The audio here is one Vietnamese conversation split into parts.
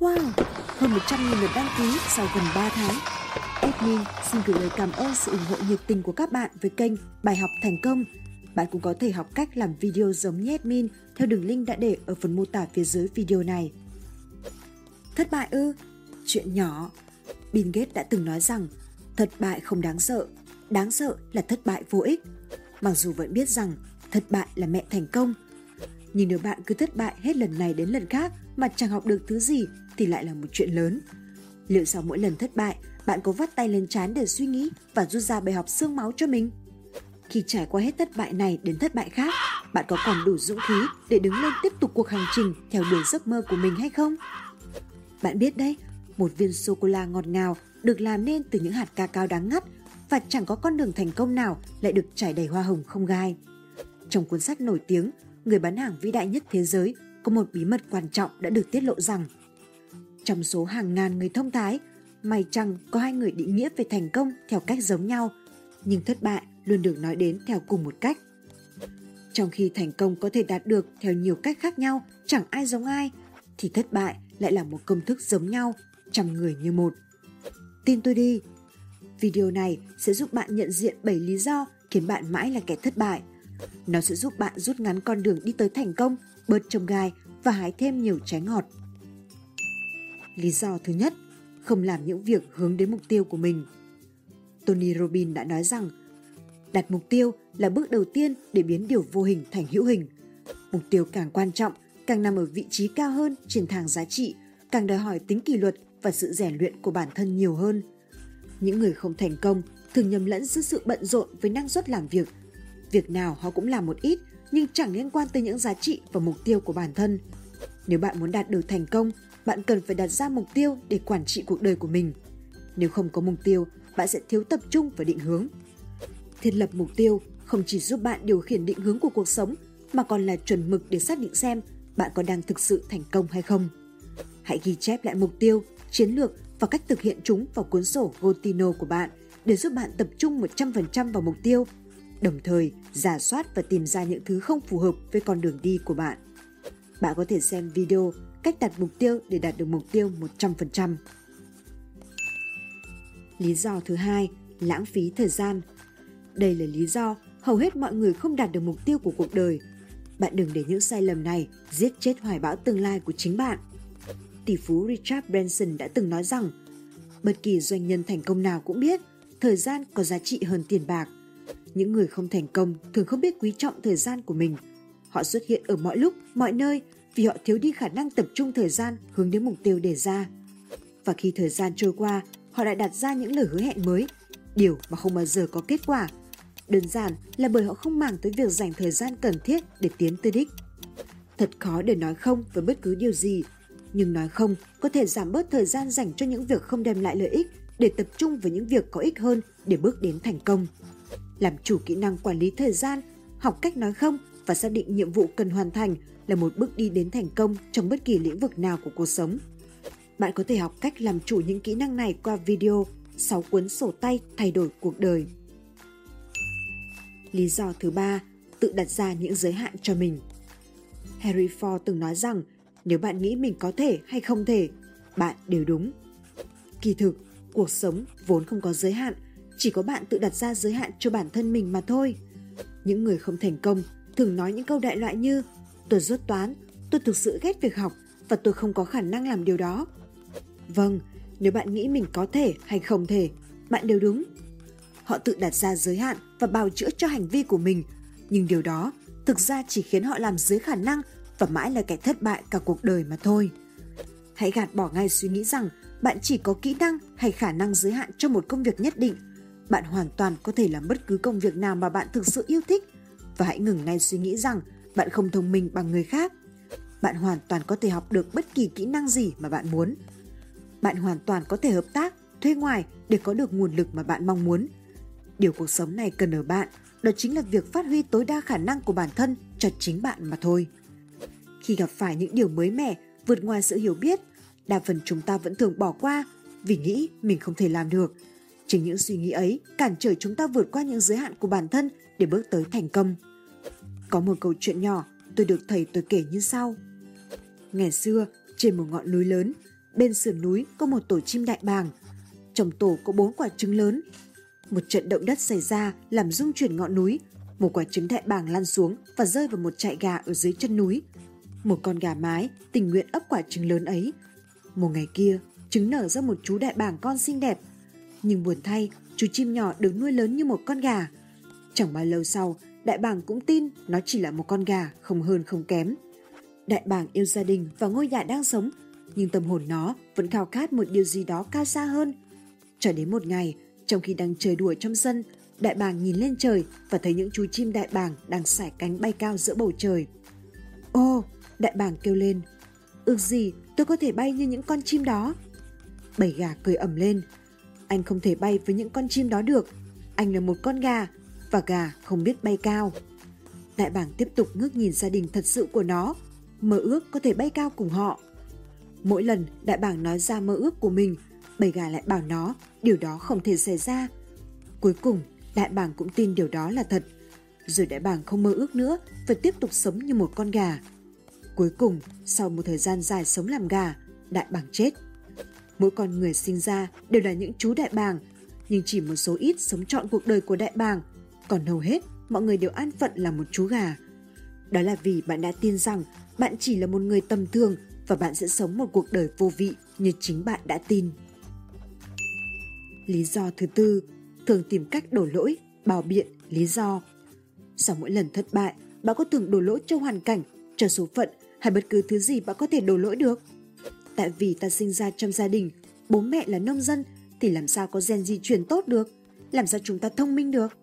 Wow, hơn 100.000 lượt đăng ký sau gần 3 tháng. Admin xin gửi lời cảm ơn sự ủng hộ nhiệt tình của các bạn với kênh Bài học thành công. Bạn cũng có thể học cách làm video giống như admin theo đường link đã để ở phần mô tả phía dưới video này. Thất bại ư? Chuyện nhỏ. Bill Gates đã từng nói rằng thất bại không đáng sợ, đáng sợ là thất bại vô ích. Mặc dù vẫn biết rằng thất bại là mẹ thành công, nhưng nếu bạn cứ thất bại hết lần này đến lần khác mà chẳng học được thứ gì thì lại là một chuyện lớn. Liệu sau mỗi lần thất bại, bạn có vắt tay lên trán để suy nghĩ và rút ra bài học xương máu cho mình? Khi trải qua hết thất bại này đến thất bại khác, bạn có còn đủ dũng khí để đứng lên tiếp tục cuộc hành trình theo đuổi giấc mơ của mình hay không? Bạn biết đấy, một viên sô-cô-la ngọt ngào được làm nên từ những hạt ca cao đáng ngắt và chẳng có con đường thành công nào lại được trải đầy hoa hồng không gai. Trong cuốn sách nổi tiếng Người bán hàng vĩ đại nhất thế giới có một bí mật quan trọng đã được tiết lộ rằng trong số hàng ngàn người thông thái, may chăng có hai người định nghĩa về thành công theo cách giống nhau, nhưng thất bại luôn được nói đến theo cùng một cách. Trong khi thành công có thể đạt được theo nhiều cách khác nhau, chẳng ai giống ai, thì thất bại lại là một công thức giống nhau, trăm người như một. Tin tôi đi, video này sẽ giúp bạn nhận diện 7 lý do khiến bạn mãi là kẻ thất bại. Nó sẽ giúp bạn rút ngắn con đường đi tới thành công, bớt trông gai và hái thêm nhiều trái ngọt. Lý do thứ nhất, không làm những việc hướng đến mục tiêu của mình. Tony Robbins đã nói rằng, đặt mục tiêu là bước đầu tiên để biến điều vô hình thành hữu hình. Mục tiêu càng quan trọng, càng nằm ở vị trí cao hơn trên thang giá trị, càng đòi hỏi tính kỷ luật và sự rèn luyện của bản thân nhiều hơn. Những người không thành công thường nhầm lẫn giữa sự bận rộn với năng suất làm việc. Việc nào họ cũng làm một ít nhưng chẳng liên quan tới những giá trị và mục tiêu của bản thân. Nếu bạn muốn đạt được thành công, bạn cần phải đặt ra mục tiêu để quản trị cuộc đời của mình. Nếu không có mục tiêu, bạn sẽ thiếu tập trung và định hướng. Thiết lập mục tiêu không chỉ giúp bạn điều khiển định hướng của cuộc sống mà còn là chuẩn mực để xác định xem bạn có đang thực sự thành công hay không. Hãy ghi chép lại mục tiêu, chiến lược và cách thực hiện chúng vào cuốn sổ Gotino của bạn để giúp bạn tập trung 100% vào mục tiêu, đồng thời giả soát và tìm ra những thứ không phù hợp với con đường đi của bạn. Bạn có thể xem video cách đặt mục tiêu để đạt được mục tiêu 100%. Lý do thứ hai, lãng phí thời gian. Đây là lý do hầu hết mọi người không đạt được mục tiêu của cuộc đời. Bạn đừng để những sai lầm này giết chết hoài bão tương lai của chính bạn. Tỷ phú Richard Branson đã từng nói rằng, bất kỳ doanh nhân thành công nào cũng biết thời gian có giá trị hơn tiền bạc. Những người không thành công thường không biết quý trọng thời gian của mình. Họ xuất hiện ở mọi lúc, mọi nơi vì họ thiếu đi khả năng tập trung thời gian hướng đến mục tiêu đề ra. Và khi thời gian trôi qua, họ lại đặt ra những lời hứa hẹn mới, điều mà không bao giờ có kết quả. Đơn giản là bởi họ không màng tới việc dành thời gian cần thiết để tiến tới đích. Thật khó để nói không với bất cứ điều gì, nhưng nói không có thể giảm bớt thời gian dành cho những việc không đem lại lợi ích để tập trung vào những việc có ích hơn để bước đến thành công. Làm chủ kỹ năng quản lý thời gian, học cách nói không và xác định nhiệm vụ cần hoàn thành là một bước đi đến thành công trong bất kỳ lĩnh vực nào của cuộc sống. Bạn có thể học cách làm chủ những kỹ năng này qua video 6 cuốn sổ tay thay đổi cuộc đời. Lý do thứ ba, tự đặt ra những giới hạn cho mình. Harry Ford từng nói rằng nếu bạn nghĩ mình có thể hay không thể, bạn đều đúng. Kỳ thực, cuộc sống vốn không có giới hạn, chỉ có bạn tự đặt ra giới hạn cho bản thân mình mà thôi. Những người không thành công thường nói những câu đại loại như tôi rốt toán, tôi thực sự ghét việc học và tôi không có khả năng làm điều đó. Vâng, nếu bạn nghĩ mình có thể hay không thể, bạn đều đúng. Họ tự đặt ra giới hạn và bào chữa cho hành vi của mình, nhưng điều đó thực ra chỉ khiến họ làm dưới khả năng và mãi là kẻ thất bại cả cuộc đời mà thôi. Hãy gạt bỏ ngay suy nghĩ rằng bạn chỉ có kỹ năng hay khả năng giới hạn cho một công việc nhất định. Bạn hoàn toàn có thể làm bất cứ công việc nào mà bạn thực sự yêu thích và hãy ngừng ngay suy nghĩ rằng bạn không thông minh bằng người khác. Bạn hoàn toàn có thể học được bất kỳ kỹ năng gì mà bạn muốn. Bạn hoàn toàn có thể hợp tác, thuê ngoài để có được nguồn lực mà bạn mong muốn. Điều cuộc sống này cần ở bạn đó chính là việc phát huy tối đa khả năng của bản thân cho chính bạn mà thôi. Khi gặp phải những điều mới mẻ vượt ngoài sự hiểu biết, đa phần chúng ta vẫn thường bỏ qua vì nghĩ mình không thể làm được. Chính những suy nghĩ ấy cản trở chúng ta vượt qua những giới hạn của bản thân để bước tới thành công. Có một câu chuyện nhỏ tôi được thầy tôi kể như sau. Ngày xưa, trên một ngọn núi lớn, bên sườn núi có một tổ chim đại bàng. Trong tổ có bốn quả trứng lớn. Một trận động đất xảy ra làm rung chuyển ngọn núi. Một quả trứng đại bàng lăn xuống và rơi vào một trại gà ở dưới chân núi. Một con gà mái tình nguyện ấp quả trứng lớn ấy. Một ngày kia, trứng nở ra một chú đại bàng con xinh đẹp. Nhưng buồn thay, chú chim nhỏ được nuôi lớn như một con gà. Chẳng bao lâu sau, đại bàng cũng tin nó chỉ là một con gà, không hơn không kém. Đại bàng yêu gia đình và ngôi nhà đang sống, nhưng tâm hồn nó vẫn khao khát một điều gì đó cao xa hơn. Cho đến một ngày, trong khi đang chơi đùa trong sân, đại bàng nhìn lên trời và thấy những chú chim đại bàng đang sải cánh bay cao giữa bầu trời. Ô, đại bàng kêu lên, ước gì tôi có thể bay như những con chim đó. Bầy gà cười ẩm lên, anh không thể bay với những con chim đó được, anh là một con gà và gà không biết bay cao. Đại bàng tiếp tục ngước nhìn gia đình thật sự của nó, mơ ước có thể bay cao cùng họ. Mỗi lần đại bàng nói ra mơ ước của mình, bầy gà lại bảo nó điều đó không thể xảy ra. Cuối cùng, đại bàng cũng tin điều đó là thật. Rồi đại bàng không mơ ước nữa và tiếp tục sống như một con gà. Cuối cùng, sau một thời gian dài sống làm gà, đại bàng chết. Mỗi con người sinh ra đều là những chú đại bàng, nhưng chỉ một số ít sống trọn cuộc đời của đại bàng, còn hầu hết mọi người đều an phận là một chú gà. Đó là vì bạn đã tin rằng bạn chỉ là một người tầm thường và bạn sẽ sống một cuộc đời vô vị như chính bạn đã tin. Lý do thứ tư, thường tìm cách đổ lỗi, bào biện, lý do. Sau mỗi lần thất bại, bạn có thường đổ lỗi cho hoàn cảnh, cho số phận hay bất cứ thứ gì bạn có thể đổ lỗi được. Tại vì ta sinh ra trong gia đình, bố mẹ là nông dân thì làm sao có gen di truyền tốt được, làm sao chúng ta thông minh được.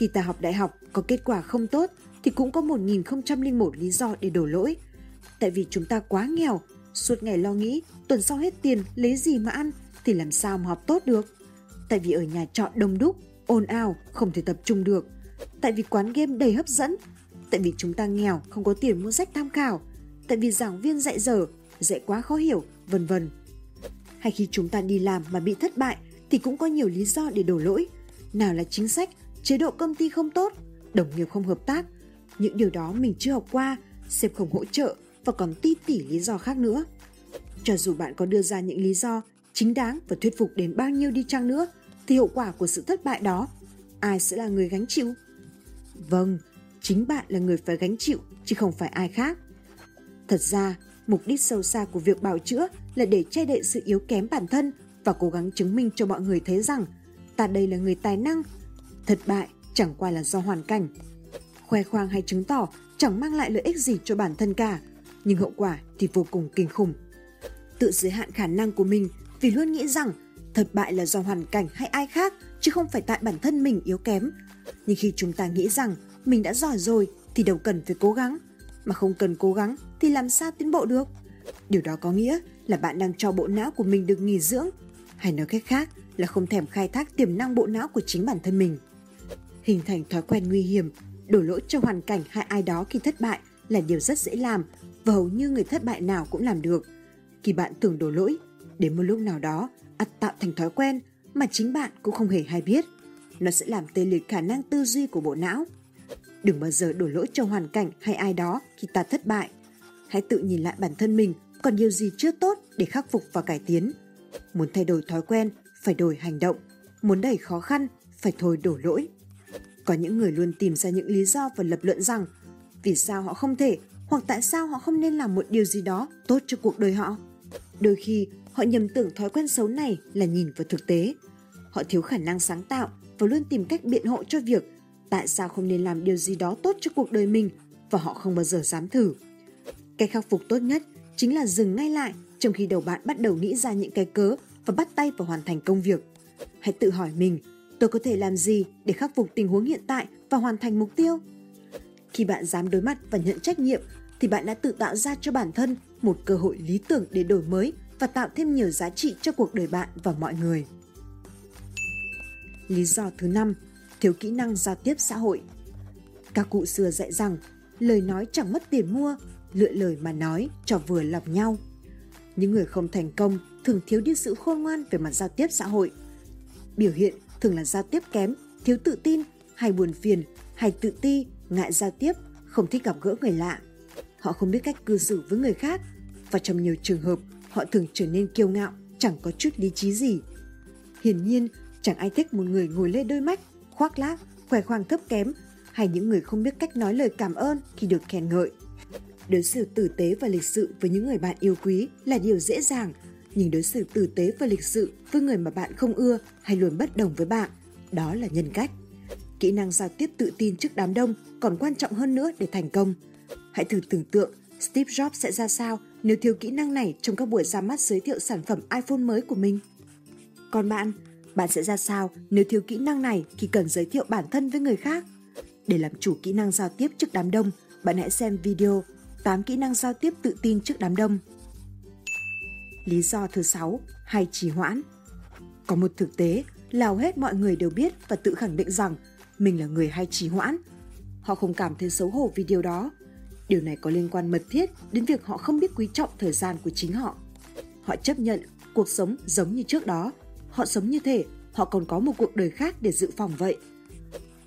Khi ta học đại học có kết quả không tốt thì cũng có 1001 lý do để đổ lỗi. Tại vì chúng ta quá nghèo, suốt ngày lo nghĩ tuần sau hết tiền lấy gì mà ăn thì làm sao mà học tốt được. Tại vì ở nhà trọ đông đúc, ồn ào, không thể tập trung được. Tại vì quán game đầy hấp dẫn. Tại vì chúng ta nghèo, không có tiền mua sách tham khảo. Tại vì giảng viên dạy dở, dạy quá khó hiểu, vân vân. Hay khi chúng ta đi làm mà bị thất bại thì cũng có nhiều lý do để đổ lỗi. Nào là chính sách, chế độ công ty không tốt, đồng nghiệp không hợp tác. Những điều đó mình chưa học qua, sếp không hỗ trợ và còn ti tỉ lý do khác nữa. Cho dù bạn có đưa ra những lý do chính đáng và thuyết phục đến bao nhiêu đi chăng nữa, thì hậu quả của sự thất bại đó, ai sẽ là người gánh chịu? Vâng, chính bạn là người phải gánh chịu, chứ không phải ai khác. Thật ra, mục đích sâu xa của việc bào chữa là để che đậy sự yếu kém bản thân và cố gắng chứng minh cho mọi người thấy rằng ta đây là người tài năng. Thất bại chẳng qua là do hoàn cảnh. Khoe khoang hay chứng tỏ chẳng mang lại lợi ích gì cho bản thân cả, nhưng hậu quả thì vô cùng kinh khủng. Tự giới hạn khả năng của mình vì luôn nghĩ rằng thất bại là do hoàn cảnh hay ai khác chứ không phải tại bản thân mình yếu kém. Nhưng khi chúng ta nghĩ rằng mình đã giỏi rồi thì đâu cần phải cố gắng, mà không cần cố gắng thì làm sao tiến bộ được? Điều đó có nghĩa là bạn đang cho bộ não của mình được nghỉ dưỡng, hay nói cách khác là không thèm khai thác tiềm năng bộ não của chính bản thân mình. Hình thành thói quen nguy hiểm, đổ lỗi cho hoàn cảnh hay ai đó khi thất bại là điều rất dễ làm và hầu như người thất bại nào cũng làm được. Khi bạn tưởng đổ lỗi, đến một lúc nào đó ắt tạo thành thói quen mà chính bạn cũng không hề hay biết. Nó sẽ làm tê liệt khả năng tư duy của bộ não. Đừng bao giờ đổ lỗi cho hoàn cảnh hay ai đó khi ta thất bại. Hãy tự nhìn lại bản thân mình còn điều gì chưa tốt để khắc phục và cải tiến. Muốn thay đổi thói quen, phải đổi hành động. Muốn đẩy khó khăn, phải thôi đổ lỗi. Có những người luôn tìm ra những lý do và lập luận rằng vì sao họ không thể hoặc tại sao họ không nên làm một điều gì đó tốt cho cuộc đời họ. Đôi khi họ nhầm tưởng thói quen xấu này là nhìn vào thực tế. Họ thiếu khả năng sáng tạo và luôn tìm cách biện hộ cho việc tại sao không nên làm điều gì đó tốt cho cuộc đời mình và họ không bao giờ dám thử. Cách khắc phục tốt nhất chính là dừng ngay lại trong khi đầu bạn bắt đầu nghĩ ra những cái cớ và bắt tay vào hoàn thành công việc. Hãy tự hỏi mình, tôi có thể làm gì để khắc phục tình huống hiện tại và hoàn thành mục tiêu? Khi bạn dám đối mặt và nhận trách nhiệm thì bạn đã tự tạo ra cho bản thân một cơ hội lý tưởng để đổi mới và tạo thêm nhiều giá trị cho cuộc đời bạn và mọi người. Lý do thứ năm, thiếu kỹ năng giao tiếp xã hội. Các cụ xưa dạy rằng lời nói chẳng mất tiền mua, lựa lời mà nói cho vừa lòng nhau. Những người không thành công thường thiếu đi sự khôn ngoan về mặt giao tiếp xã hội. Biểu hiện thường là giao tiếp kém, thiếu tự tin, hay buồn phiền, hay tự ti, ngại giao tiếp, không thích gặp gỡ người lạ. Họ không biết cách cư xử với người khác và trong nhiều trường hợp họ thường trở nên kiêu ngạo, chẳng có chút lý trí gì. Hiển nhiên, chẳng ai thích một người ngồi lê đôi mắt, khoác lác, khoe khoang thấp kém hay những người không biết cách nói lời cảm ơn khi được khen ngợi. Đối xử tử tế và lịch sự với những người bạn yêu quý là điều dễ dàng, nhưng đối xử tử tế và lịch sự với người mà bạn không ưa hay luôn bất đồng với bạn, đó là nhân cách. Kỹ năng giao tiếp tự tin trước đám đông còn quan trọng hơn nữa để thành công. Hãy thử tưởng tượng Steve Jobs sẽ ra sao nếu thiếu kỹ năng này trong các buổi ra mắt giới thiệu sản phẩm iPhone mới của mình. Còn bạn, bạn sẽ ra sao nếu thiếu kỹ năng này khi cần giới thiệu bản thân với người khác? Để làm chủ kỹ năng giao tiếp trước đám đông, bạn hãy xem video 8 kỹ năng giao tiếp tự tin trước đám đông. Lý do thứ sáu hay trì hoãn. Có một thực tế là hầu hết mọi người đều biết và tự khẳng định rằng mình là người hay trì hoãn. Họ không cảm thấy xấu hổ vì điều đó. Điều này có liên quan mật thiết đến việc họ không biết quý trọng thời gian của chính họ. Họ chấp nhận cuộc sống giống như trước đó. Họ sống như thể họ còn có một cuộc đời khác để dự phòng vậy.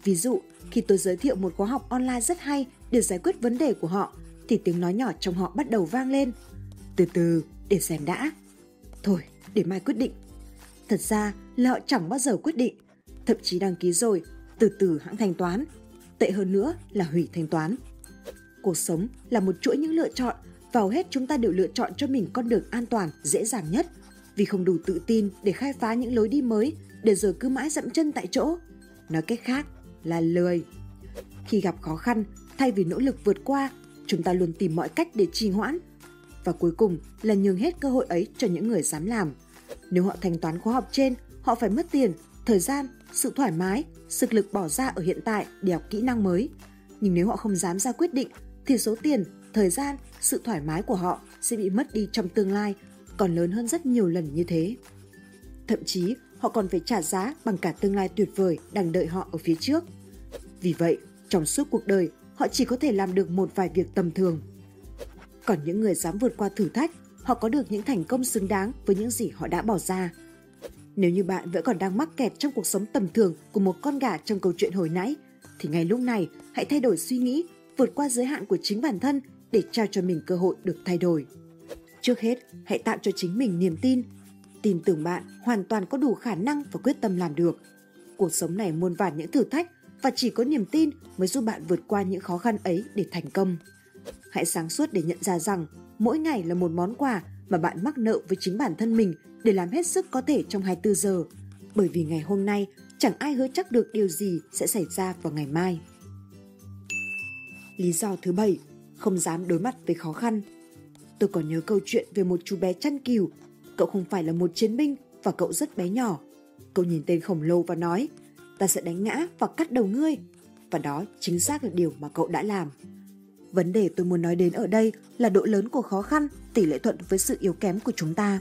Ví dụ, khi tôi giới thiệu một khóa học online rất hay để giải quyết vấn đề của họ, thì tiếng nói nhỏ trong họ bắt đầu vang lên. Từ từ, để xem đã. Thôi, để mai quyết định. Thật ra là họ chẳng bao giờ quyết định. Thậm chí đăng ký rồi, từ từ hãng thanh toán. Tệ hơn nữa là hủy thanh toán. Cuộc sống là một chuỗi những lựa chọn và hầu hết chúng ta đều lựa chọn cho mình con đường an toàn, dễ dàng nhất vì không đủ tự tin để khai phá những lối đi mới để rồi cứ mãi dậm chân tại chỗ. Nói cách khác là lười. Khi gặp khó khăn, thay vì nỗ lực vượt qua, chúng ta luôn tìm mọi cách để trì hoãn. Và cuối cùng là nhường hết cơ hội ấy cho những người dám làm. Nếu họ thanh toán khóa học trên, họ phải mất tiền, thời gian, sự thoải mái, sức lực bỏ ra ở hiện tại để học kỹ năng mới. Nhưng nếu họ không dám ra quyết định, thì số tiền, thời gian, sự thoải mái của họ sẽ bị mất đi trong tương lai, còn lớn hơn rất nhiều lần như thế. Thậm chí, họ còn phải trả giá bằng cả tương lai tuyệt vời đang đợi họ ở phía trước. Vì vậy, trong suốt cuộc đời, họ chỉ có thể làm được một vài việc tầm thường. Còn những người dám vượt qua thử thách, họ có được những thành công xứng đáng với những gì họ đã bỏ ra. Nếu như bạn vẫn còn đang mắc kẹt trong cuộc sống tầm thường của một con gà trong câu chuyện hồi nãy, thì ngay lúc này hãy thay đổi suy nghĩ, vượt qua giới hạn của chính bản thân để trao cho mình cơ hội được thay đổi. Trước hết, hãy tạo cho chính mình niềm tin. Tin tưởng bạn hoàn toàn có đủ khả năng và quyết tâm làm được. Cuộc sống này muôn vàn những thử thách và chỉ có niềm tin mới giúp bạn vượt qua những khó khăn ấy để thành công. Hãy sáng suốt để nhận ra rằng mỗi ngày là một món quà mà bạn mắc nợ với chính bản thân mình để làm hết sức có thể trong 24 giờ. Bởi vì ngày hôm nay chẳng ai hứa chắc được điều gì sẽ xảy ra vào ngày mai. Lý do thứ bảy, không dám đối mặt với khó khăn. Tôi còn nhớ câu chuyện về một chú bé chăn cừu. Cậu không phải là một chiến binh và cậu rất bé nhỏ. Cậu nhìn tên khổng lồ và nói, ta sẽ đánh ngã và cắt đầu ngươi. Và đó chính xác là điều mà cậu đã làm. Vấn đề tôi muốn nói đến ở đây là độ lớn của khó khăn, tỷ lệ thuận với sự yếu kém của chúng ta.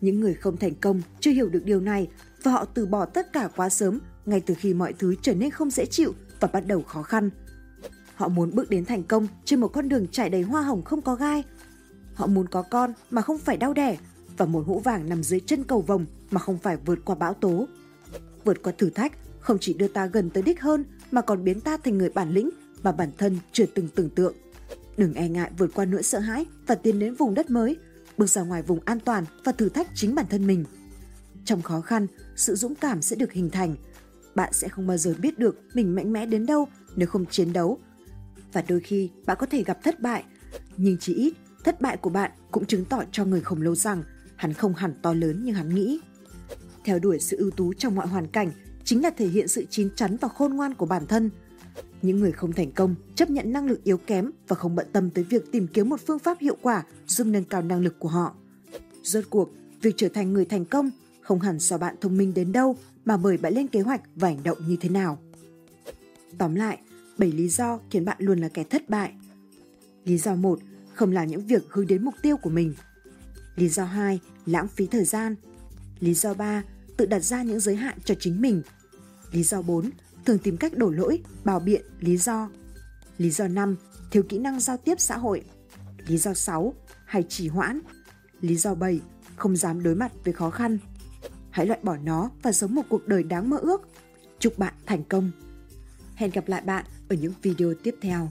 Những người không thành công, chưa hiểu được điều này, và họ từ bỏ tất cả quá sớm ngay từ khi mọi thứ trở nên không dễ chịu và bắt đầu khó khăn. Họ muốn bước đến thành công trên một con đường trải đầy hoa hồng không có gai. Họ muốn có con mà không phải đau đẻ và một hũ vàng nằm dưới chân cầu vồng mà không phải vượt qua bão tố. Vượt qua thử thách không chỉ đưa ta gần tới đích hơn mà còn biến ta thành người bản lĩnh mà bản thân chưa từng tưởng tượng. Đừng e ngại vượt qua nỗi sợ hãi và tiến đến vùng đất mới, bước ra ngoài vùng an toàn và thử thách chính bản thân mình. Trong khó khăn, sự dũng cảm sẽ được hình thành. Bạn sẽ không bao giờ biết được mình mạnh mẽ đến đâu nếu không chiến đấu. Và đôi khi bạn có thể gặp thất bại, nhưng chỉ ít thất bại của bạn cũng chứng tỏ cho người khổng lồ rằng hắn không hẳn to lớn như hắn nghĩ. Theo đuổi sự ưu tú trong mọi hoàn cảnh chính là thể hiện sự chín chắn và khôn ngoan của bản thân. Những người không thành công chấp nhận năng lực yếu kém và không bận tâm tới việc tìm kiếm một phương pháp hiệu quả giúp nâng cao năng lực của họ. Rốt cuộc, việc trở thành người thành công không hẳn do bạn thông minh đến đâu mà bởi bạn lên kế hoạch và hành động như thế nào. Tóm lại, 7 lý do khiến bạn luôn là kẻ thất bại. Lý do 1, không làm những việc hướng đến mục tiêu của mình. Lý do 2, lãng phí thời gian. Lý do 3, tự đặt ra những giới hạn cho chính mình. Lý do 4, thường tìm cách đổ lỗi, bào biện, lý do. Lý do 5, thiếu kỹ năng giao tiếp xã hội. Lý do 6, hay trì hoãn. Lý do 7, không dám đối mặt với khó khăn. Hãy loại bỏ nó và sống một cuộc đời đáng mơ ước. Chúc bạn thành công. Hẹn gặp lại bạn ở những video tiếp theo.